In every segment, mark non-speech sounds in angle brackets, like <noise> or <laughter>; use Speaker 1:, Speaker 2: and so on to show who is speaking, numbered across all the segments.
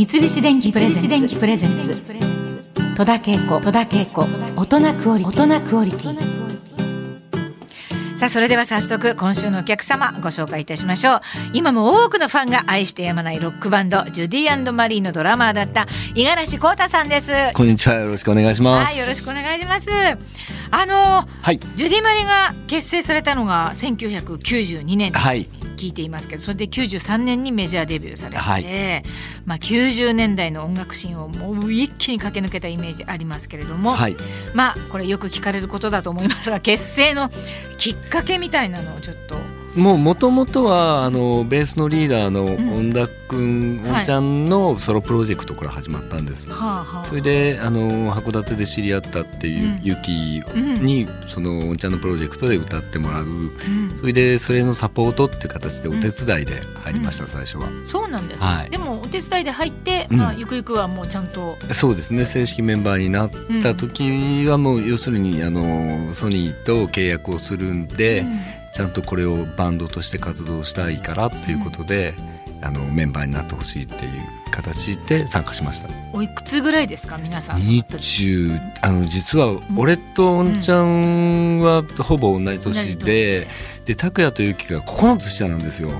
Speaker 1: 三菱電機プレゼンツ。戸田恵子大人クオリティ。さあそれでは早速今週のお客様ご紹介いたしましょう。今も多くのファンが愛してやまないロックバンドジュディマリーのドラマーだった五十嵐浩太さんです。
Speaker 2: こんにちはよろしくお願いします。
Speaker 1: はいよろしくお願いします。あの、はい、ジュディマリが結成されたのが1992年はい聞いていますけどそれで93年にメジャーデビューされて、はい、まあ、90年代の音楽シーンをもう一気に駆け抜けたイメージありますけれども、はい、まあこれよく聞かれることだと思いますが結成のきっかけみたいなのをちょっと。
Speaker 2: もうもともとはあのベースのリーダーの恩田君、うん、ちゃんのソロプロジェクトから始まったんです、はい、それであの函館で知り合ったっていうユキに、うん、そのおんちゃんのプロジェクトで歌ってもらう、うん、それでそれのサポートっていう形でお手伝いで入りました、最初は。
Speaker 1: そうなんです、はい、でもお手伝いで入って、まあ、ゆくゆくはもうちゃんと。
Speaker 2: そうですね。正式メンバーになった時はもう要するにあのソニーと契約をするんで、ちゃんとこれをバンドとして活動したいからということで、うん、あのメンバーになってほしいっていう形で参加しました。
Speaker 1: おいくつぐらいですか？皆さん。
Speaker 2: 日中あの実は俺とおんちゃんはほぼ同じ年で、うん、で拓哉とゆきが9つ下なんですよ。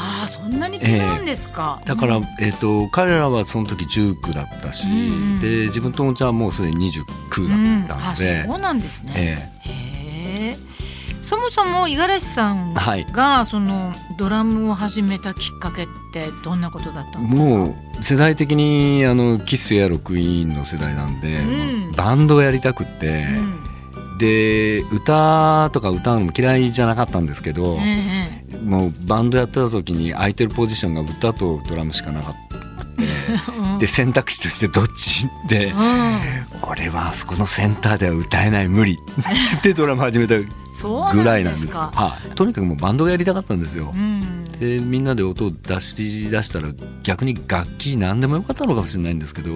Speaker 1: ああそんなに違うんですか、
Speaker 2: えー、だから、えーと、彼らはその時19だったし、うんうん、で自分とおんちゃんはもうすでに29だったので、
Speaker 1: うん、そうなんですね、えー、そもそも五十嵐さんが、はい、そのドラムを始めたきっかけってどんなことだった
Speaker 2: の？もう世代的にあのキスやロクイーンの世代なんで、うん、バンドをやりたくって、うん、で歌とか歌うのも嫌いじゃなかったんですけど、えー、もうバンドやってた時に空いてるポジションが歌とドラムしかなかった。で選択肢としてどっちって、うん、俺はあそこのセンターでは歌えない無理。ってドラム始めたぐらいなんですはあ、とにかくもうバンドがやりたかったんですよ、うん、でみんなで音を出し出したら逆に楽器何でもよかったのかもしれないんですけど、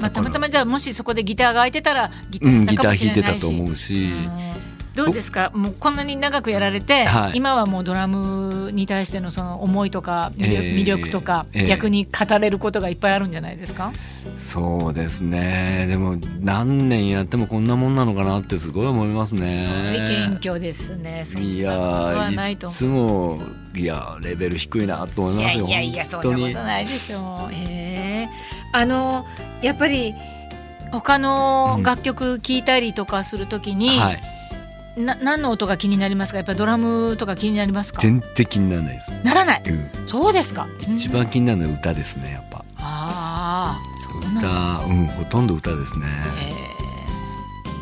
Speaker 1: まあ、たまたまじゃあもしそこでギターが空いてたら
Speaker 2: ギター,、うん、ギター弾いてたと思うし。
Speaker 1: どうですか？もうこんなに長くやられて、はい、今はもうドラムに対してのその思いとか魅力とか、えー。えー、逆に語れることがいっぱいあるんじゃないですか？
Speaker 2: そうですね。でも何年やってもこんなもんなのかなってすごい思いますね。
Speaker 1: すごい謙虚ですね。
Speaker 2: いやいつもいやレベル低いなと思いますよ
Speaker 1: いやいやいやそんなことないでしょう。へえあのやっぱり他の楽曲聴いたりとかするときに、うんはいな何の音が気になりますか？やっぱりドラムとか気になりますか？
Speaker 2: 全然気にならないです。
Speaker 1: ならない、うん、そうですか？
Speaker 2: 一番気になるのは歌ですねやっぱ。ああ歌うんほとんど歌ですね。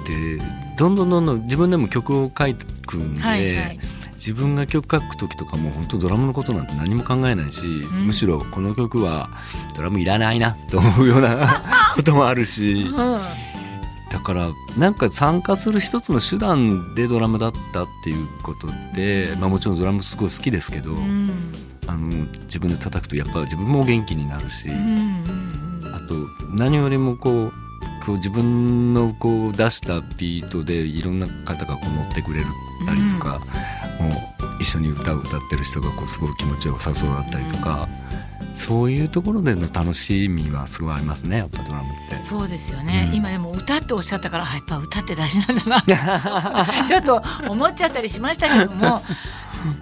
Speaker 2: でどんどんどんどん自分でも曲を書くんで、はいはい、自分が曲書く時とかも本当ドラムのことなんて何も考えないし、うん、むしろこの曲はドラムいらないなと思うようなこともあるし、うんだからなんか参加する一つの手段でドラムだったっていうことで、まあ、もちろんドラムすごい好きですけど、うん、あの自分で叩くとやっぱ自分も元気になるし、うん、あと何よりもこうこう自分のこう出したビートでいろんな方がこう乗ってくれたりとか、うん、もう一緒に歌を歌ってる人がこうすごい気持ちよさそうだったりとか。そういうところでの楽しみはすごいありますね。やっぱドラムって。
Speaker 1: そうですよね、うん、今でも歌っておっしゃったからやっぱ歌って大事なんだな。<laughs> ちょっと思っちゃったりしましたけども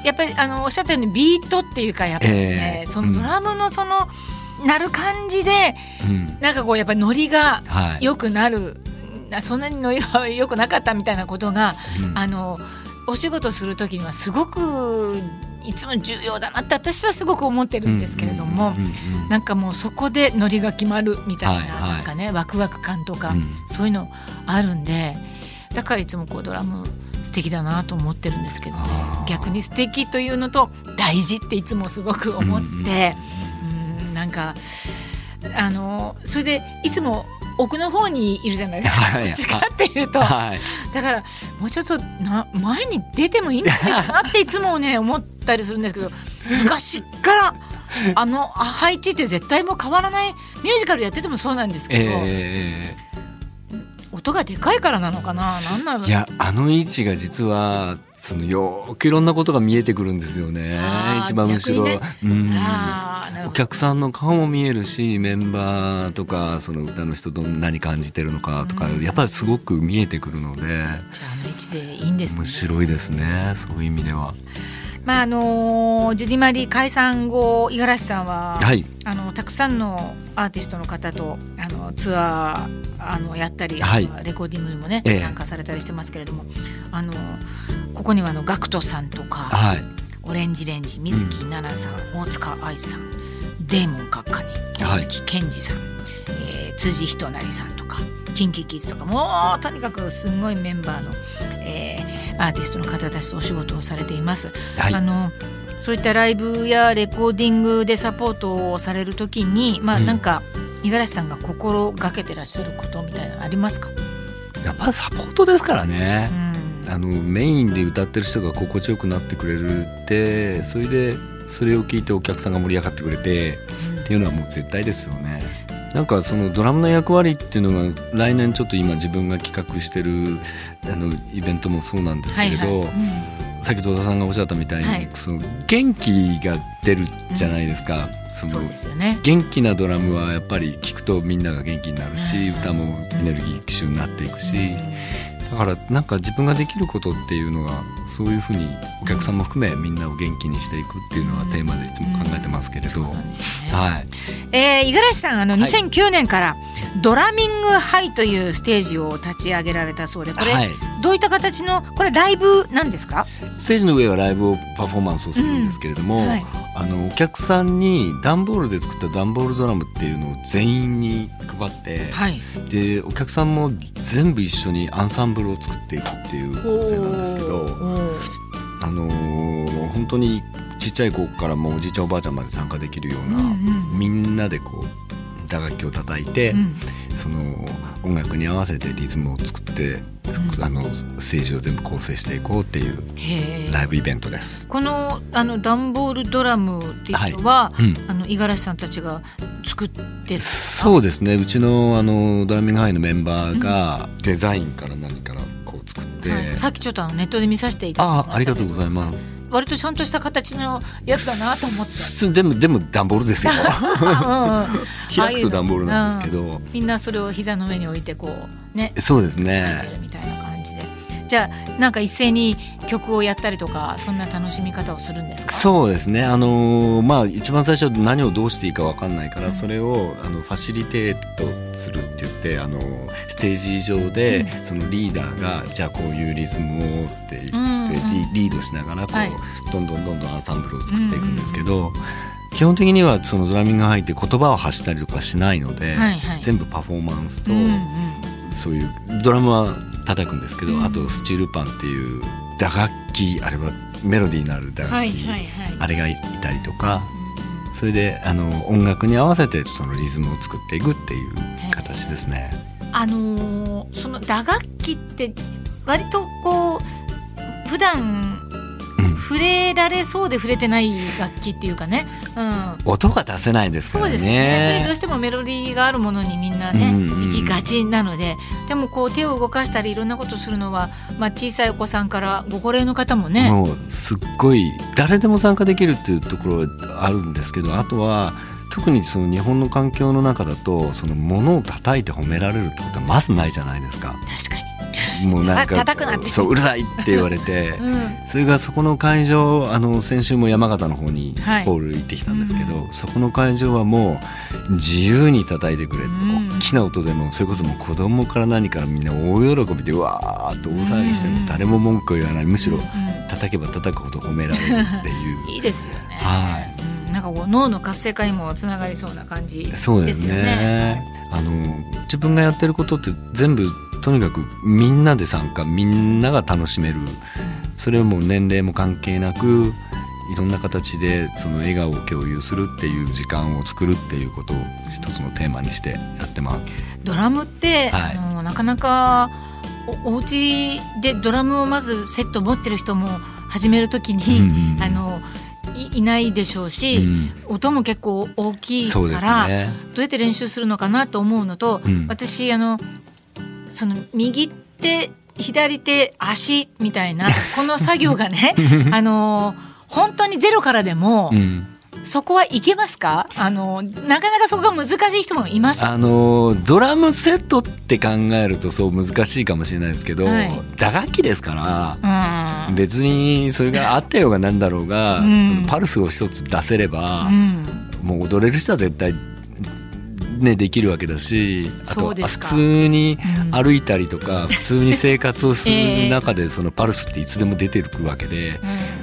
Speaker 1: やっぱりあのおっしゃったようにビートっていうかやっぱりね、えー、そのドラムのその、うん、なる感じで、うん、なんかこうやっぱりノリが良くなる、はい、そんなにノリが良くなかったみたいなことが、あのお仕事する時にはすごくいつも重要だなって私はすごく思ってるんですけれども、なんかもうそこでノリが決まるみたいな,、なんかねワクワク感とか、そういうのあるんでだからいつもこうドラム素敵だなと思ってるんですけどね逆に素敵というのと大事っていつもすごく思って、うんなんかあのそれでいつも奥の方にいるじゃないですか、はっていうと、はい、だからもうちょっとな前に出てもいいんじゃないかなっていつもね思ったりするんですけど昔からあの配置って絶対もう変わらないミュージカルやっててもそうなんですけど。えー音がでかいからなのかな、なんなの。
Speaker 2: いや、あの位置が実は、そのよくいろんなことが見えてくるんですよね。一番後ろ、ね、うん。お客さんの顔も見えるしメンバーとかその歌の人どんなに感じてるのかとか、うん、やっぱりすごく見えてくるので。じゃあ
Speaker 1: あの位置でいいんです、
Speaker 2: ね、面白いですねそういう意味では。
Speaker 1: まああのジュディマリー解散後五十嵐さんは、
Speaker 2: はい、
Speaker 1: あのたくさんのアーティストの方とあのツアーあのやったり、
Speaker 2: はい、
Speaker 1: レコーディングにもね、参加されたりしてますけれども、あのここにはあのガクトさんとか、
Speaker 2: はい、
Speaker 1: オレンジレンジ水木奈々さん、うん、大塚愛さんデーモン閣下に大月健二さん、はい、えー、辻仁成さんとかキンキキッズとかもうとにかくすごいメンバーの、えー、アーティストの方たちとお仕事をされています。
Speaker 2: はい、
Speaker 1: あのそういったライブやレコーディングでサポートをされるときにまあなんか五十嵐さんが心がけてらっしゃることみたいなのありますか？
Speaker 2: やっぱサポートですからね、うん、あのメインで歌ってる人が心地よくなってくれるってそれでそれを聞いてお客さんが盛り上がってくれて、うん、っていうのはもう絶対ですよね。なんかそのドラムの役割っていうのが来年ちょっと今自分が企画してるあのイベントもそうなんですけれど、はいはい。うん、さっき戸田さんがおっしゃったみたいに、はい、その元気が出るじゃないですか。
Speaker 1: そのね、
Speaker 2: 元気なドラムはやっぱり聞くとみんなが元気になるし、歌もエネルギッシュになっていくし、だからなんか自分ができることっていうのがそういうふうにお客さんも含めみんなを元気にしていくっていうのはテーマでいつも考えてますけれど、はい。
Speaker 1: え五十嵐さんあの2009年からドラミングハイというステージを立ち上げられたそうでこれ、はい、どういった形のこれライブなんですか？
Speaker 2: ステージの上はライブをパフォーマンスをするんですけれども、うんはい、あのお客さんに段ボールで作った段ボールドラムっていうのを全員に配って、
Speaker 1: はい、
Speaker 2: でお客さんも全部一緒にアンサンブルを作っていくっていう構成なんですけど、あのー、本当にちっちゃい子からもおじいちゃんおばあちゃんまで参加できるような、みんなでこう打楽器を叩いて、うん、その音楽に合わせてリズムを作って、うん、あのステージを全部構成していこうっていうライブイベントです。
Speaker 1: このあのダンボールドラムっていうのは、はい。うん、あの五十嵐さんたちが作って
Speaker 2: そうですね。うちのあのドラミングハイのメンバーがデザインから何からこう作って、はい、
Speaker 1: さっきちょっとあのネットで見させていただきました
Speaker 2: あありがとうございます。
Speaker 1: 割とちゃんとした形のやつだなと思って。
Speaker 2: でもでも段ボールですよ。<laughs> 開くと段ボールなんですけど、うん、
Speaker 1: みんなそれを膝の上に置いてこうね。
Speaker 2: そうですね。
Speaker 1: みたいなじゃあなんか一斉に曲をやったりとかそんな楽しみ方をするんですか？
Speaker 2: そうですね。あのー、まあ一番最初何をどうしていいか分かんないから、うん、それをあのファシリテートするって言ってあのステージ上で、うん、そのリーダーがじゃあこういうリズムをって言って、リードしながらこう、はい、どんどんどんどんアンサンブルを作っていくんですけど。基本的にはそのドラミングが入って言葉を発したりとかしないので、はいはい、全部パフォーマンスと、そういうドラムは叩くんですけど、あとスチールパンっていう打楽器あれはメロディーのある打楽器、はいはいはい、あれがいたりとか、それであの音楽に合わせてそのリズムを作っていくっていう形ですね。
Speaker 1: あのー、その打楽器って割とこう普段触れられそうで触れてない楽器っていうかね、
Speaker 2: うん、音が出せないですからね。そうです
Speaker 1: ね。どうしてもメロディーがあるものにみんなね、行きがちなので。でもこう手を動かしたりいろんなことするのは、まあ、小さいお子さんからご高齢の方もね。
Speaker 2: もうすっごい誰でも参加できるっていうところはあるんですけどあとは特にその日本の環境の中だとその物を叩いて褒められるってことはまずないじゃないですか。
Speaker 1: 確かに
Speaker 2: もうなんかそううるさいって言われて、<laughs> うん、それがそこの会場あの先週も山形の方にホール行ってきたんですけど、はい、そこの会場はもう自由に叩いてくれ、うん、大きな音でもそれこそもう子供から何からみんな大喜びでうわーっと大騒ぎしても誰も文句を言わないむしろ叩けば叩くほど褒められるっていう。
Speaker 1: いいですよね。
Speaker 2: はい。
Speaker 1: なんか脳の活性化にもつながりそうな感じですよね。
Speaker 2: そうですね。あの自分がやってることって全部とにかくみんなで参加みんなが楽しめる。それはもう年齢も関係なくいろんな形でその笑顔を共有するっていう時間を作るっていうことを一つのテーマにしてやってます。
Speaker 1: ドラムって、はい、あのなかなかおお家でドラムをまずセット持ってる人も始めるときに、うんうん、あのいないでしょうし、うん、音も結構大きいから、ね、どうやって練習するのかなと思うのと、うん、私あのその右手左手足みたいな <laughs> この作業がね <laughs> あの本当にゼロからでも、うん。そこはいけますか？あのなかなかそこが難しい人もいます。
Speaker 2: あのドラムセットって考えるとそう難しいかもしれないですけど、はい、打楽器ですから、うん、別にそれがあったようがなんだろうが、うん、そのパルスを一つ出せれば、うん、もう踊れる人は絶対ね、できるわけだしあと普通に歩いたりとか、うん、普通に生活をする中でそのパルスっていつでも出てくるわけで、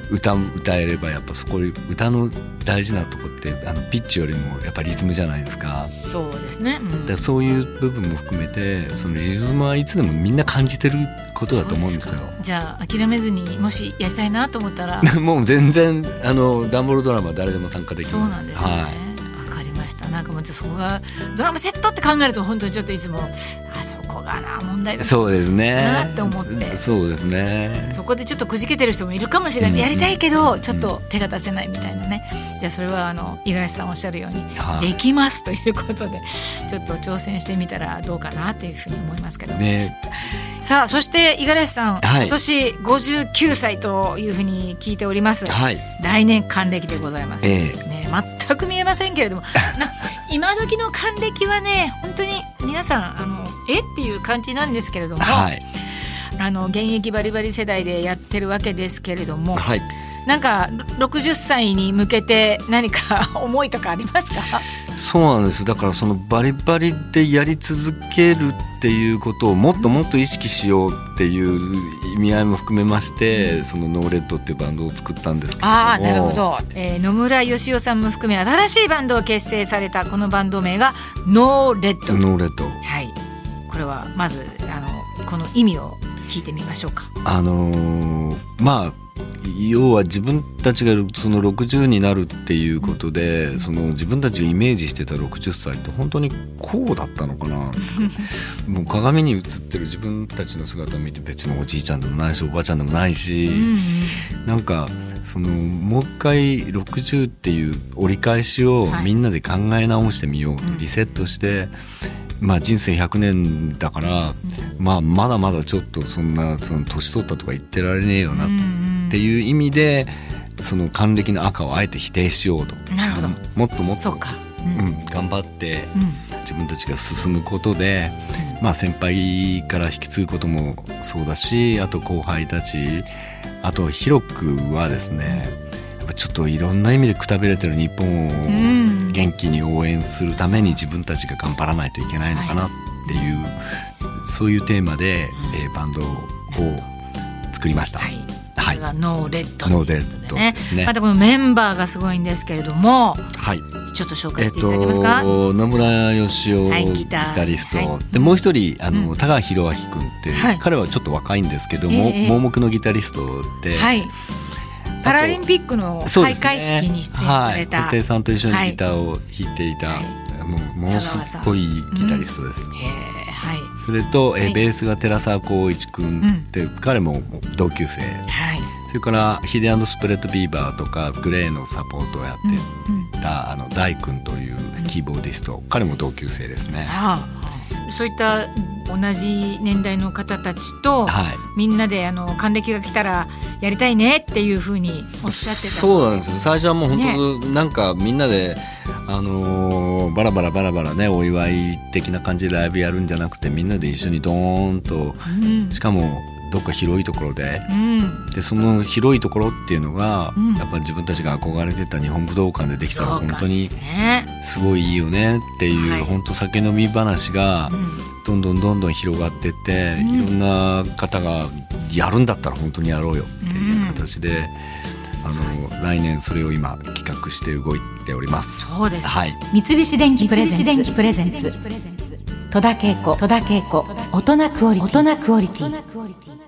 Speaker 2: 歌歌えればやっぱそこ歌の大事なとこってあのピッチよりもやっぱリズムじゃないですか。
Speaker 1: そうですね、
Speaker 2: うん、だそういう部分も含めてそのリズムはいつでもみんな感じてることだと思うんですよ。
Speaker 1: じゃあ諦めずにもしやりたいなと思ったら。<laughs>
Speaker 2: もう全然あのダンボールドラマ誰でも参加できます。
Speaker 1: そうなんですね、はいした。なんかもうそこがドラムセットって考えると本当にちょっといつもあそこがな問題
Speaker 2: そうですね。
Speaker 1: なって思って。
Speaker 2: そうですね。
Speaker 1: そこでちょっとくじけてる人もいるかもしれない、うん、やりたいけどちょっと手が出せないみたいなね。じゃそれはあの五十嵐さんおっしゃるように、はできますということでちょっと挑戦してみたらどうかなというふうに思いますけど。ね。さあそして五十嵐さん、はい、今年59歳というふうに聞いております、はい、来年還暦でございます、えー、ね、全く見えませんけれども。<laughs> な今時の還暦はね本当に皆さんあのえっていう感じなんですけれども、はい、あの現役バリバリ世代でやってるわけですけれども、はい、なんか60歳に向けて何か思いとかありますか？
Speaker 2: そうなんです。だからそのバリバリでやり続けるっていうことをもっともっと意識しようっていう意味合いも含めまして、うん、そのノーレッドっていうバンドを作ったんですけど。あ
Speaker 1: なるほど、えー、野村義男さんも含め新しいバンドを結成されたこのバンド名がノーレッド。
Speaker 2: ノーレッド。
Speaker 1: はい。これはまずあのこの意味を聞いてみましょうか。
Speaker 2: あのー、まあ要は自分たちがその60になるっていうことでその自分たちがイメージしてた60歳って本当にこうだったのかな。<laughs> もう鏡に映ってる自分たちの姿を見て別におじいちゃんでもないしおばあちゃんでもないし、なんかそのもう一回60っていう折り返しをみんなで考え直してみようと、リセットして。まあ、人生100年だから、まあ、まだまだちょっとそんなその年取ったとか言ってられねえよなっていう意味でその還暦の赤をあえて否定しようと。
Speaker 1: なるほど。
Speaker 2: もっともっとうん、うん、頑張って自分たちが進むことで、うん、まあ、先輩から引き継ぐこともそうだしあと後輩たちあと広くはですねちょっといろんな意味でくたびれてる日本を元気に応援するために自分たちが頑張らないといけないのかなっていう、はい、そういうテーマで、えー、バンドを作りました。はい
Speaker 1: はい、ノーレッドノーレッドね。またこのメンバーがすごいんですけれども、はい、ちょっと紹介していただけますか、え
Speaker 2: ー、野村義男、はい、ギタリスト、はい、でもう一人あの、うん、田川宏明君って、はい、彼はちょっと若いんですけども、えー、盲目のギタリストで、はい、
Speaker 1: パラリンピックの開会式に出演された、
Speaker 2: ね、はい、さんと一緒にギターを弾いていた、もうものすごいギタリストです。うん、はい、それと、えベースが寺澤光一君って、うん、彼も同級生、はい、それからヒデスプレッドビーバーとかグレーのサポートをやってた、あの大君というキーボーディスト、彼も同級生ですね。は
Speaker 1: あ、そういった同じ年代の方たちと、はい、みんなであの還暦が来たらやりたいねっていうふうにおっしゃってた
Speaker 2: そうなんです最初はもう本当、ね、なんかみんなで、あのー、バラバラバラバラねお祝い的な感じでライブやるんじゃなくてみんなで一緒にドーンと、うん、しかもどっか広いところで。うん、でその広いところっていうのが、うん、やっぱ自分たちが憧れてた日本武道館でできたら本当にすごいいいよねっていう、はい、本当酒飲み話がどんどんどんどん広がってって、うん、いろんな方がやるんだったら本当にやろうよっていう形で。あの来年それを今企画して動いております。
Speaker 1: そうです。はい。三菱電機プレゼンツ。戸田恵子戸田恵子大人クオリティ大人クオリティ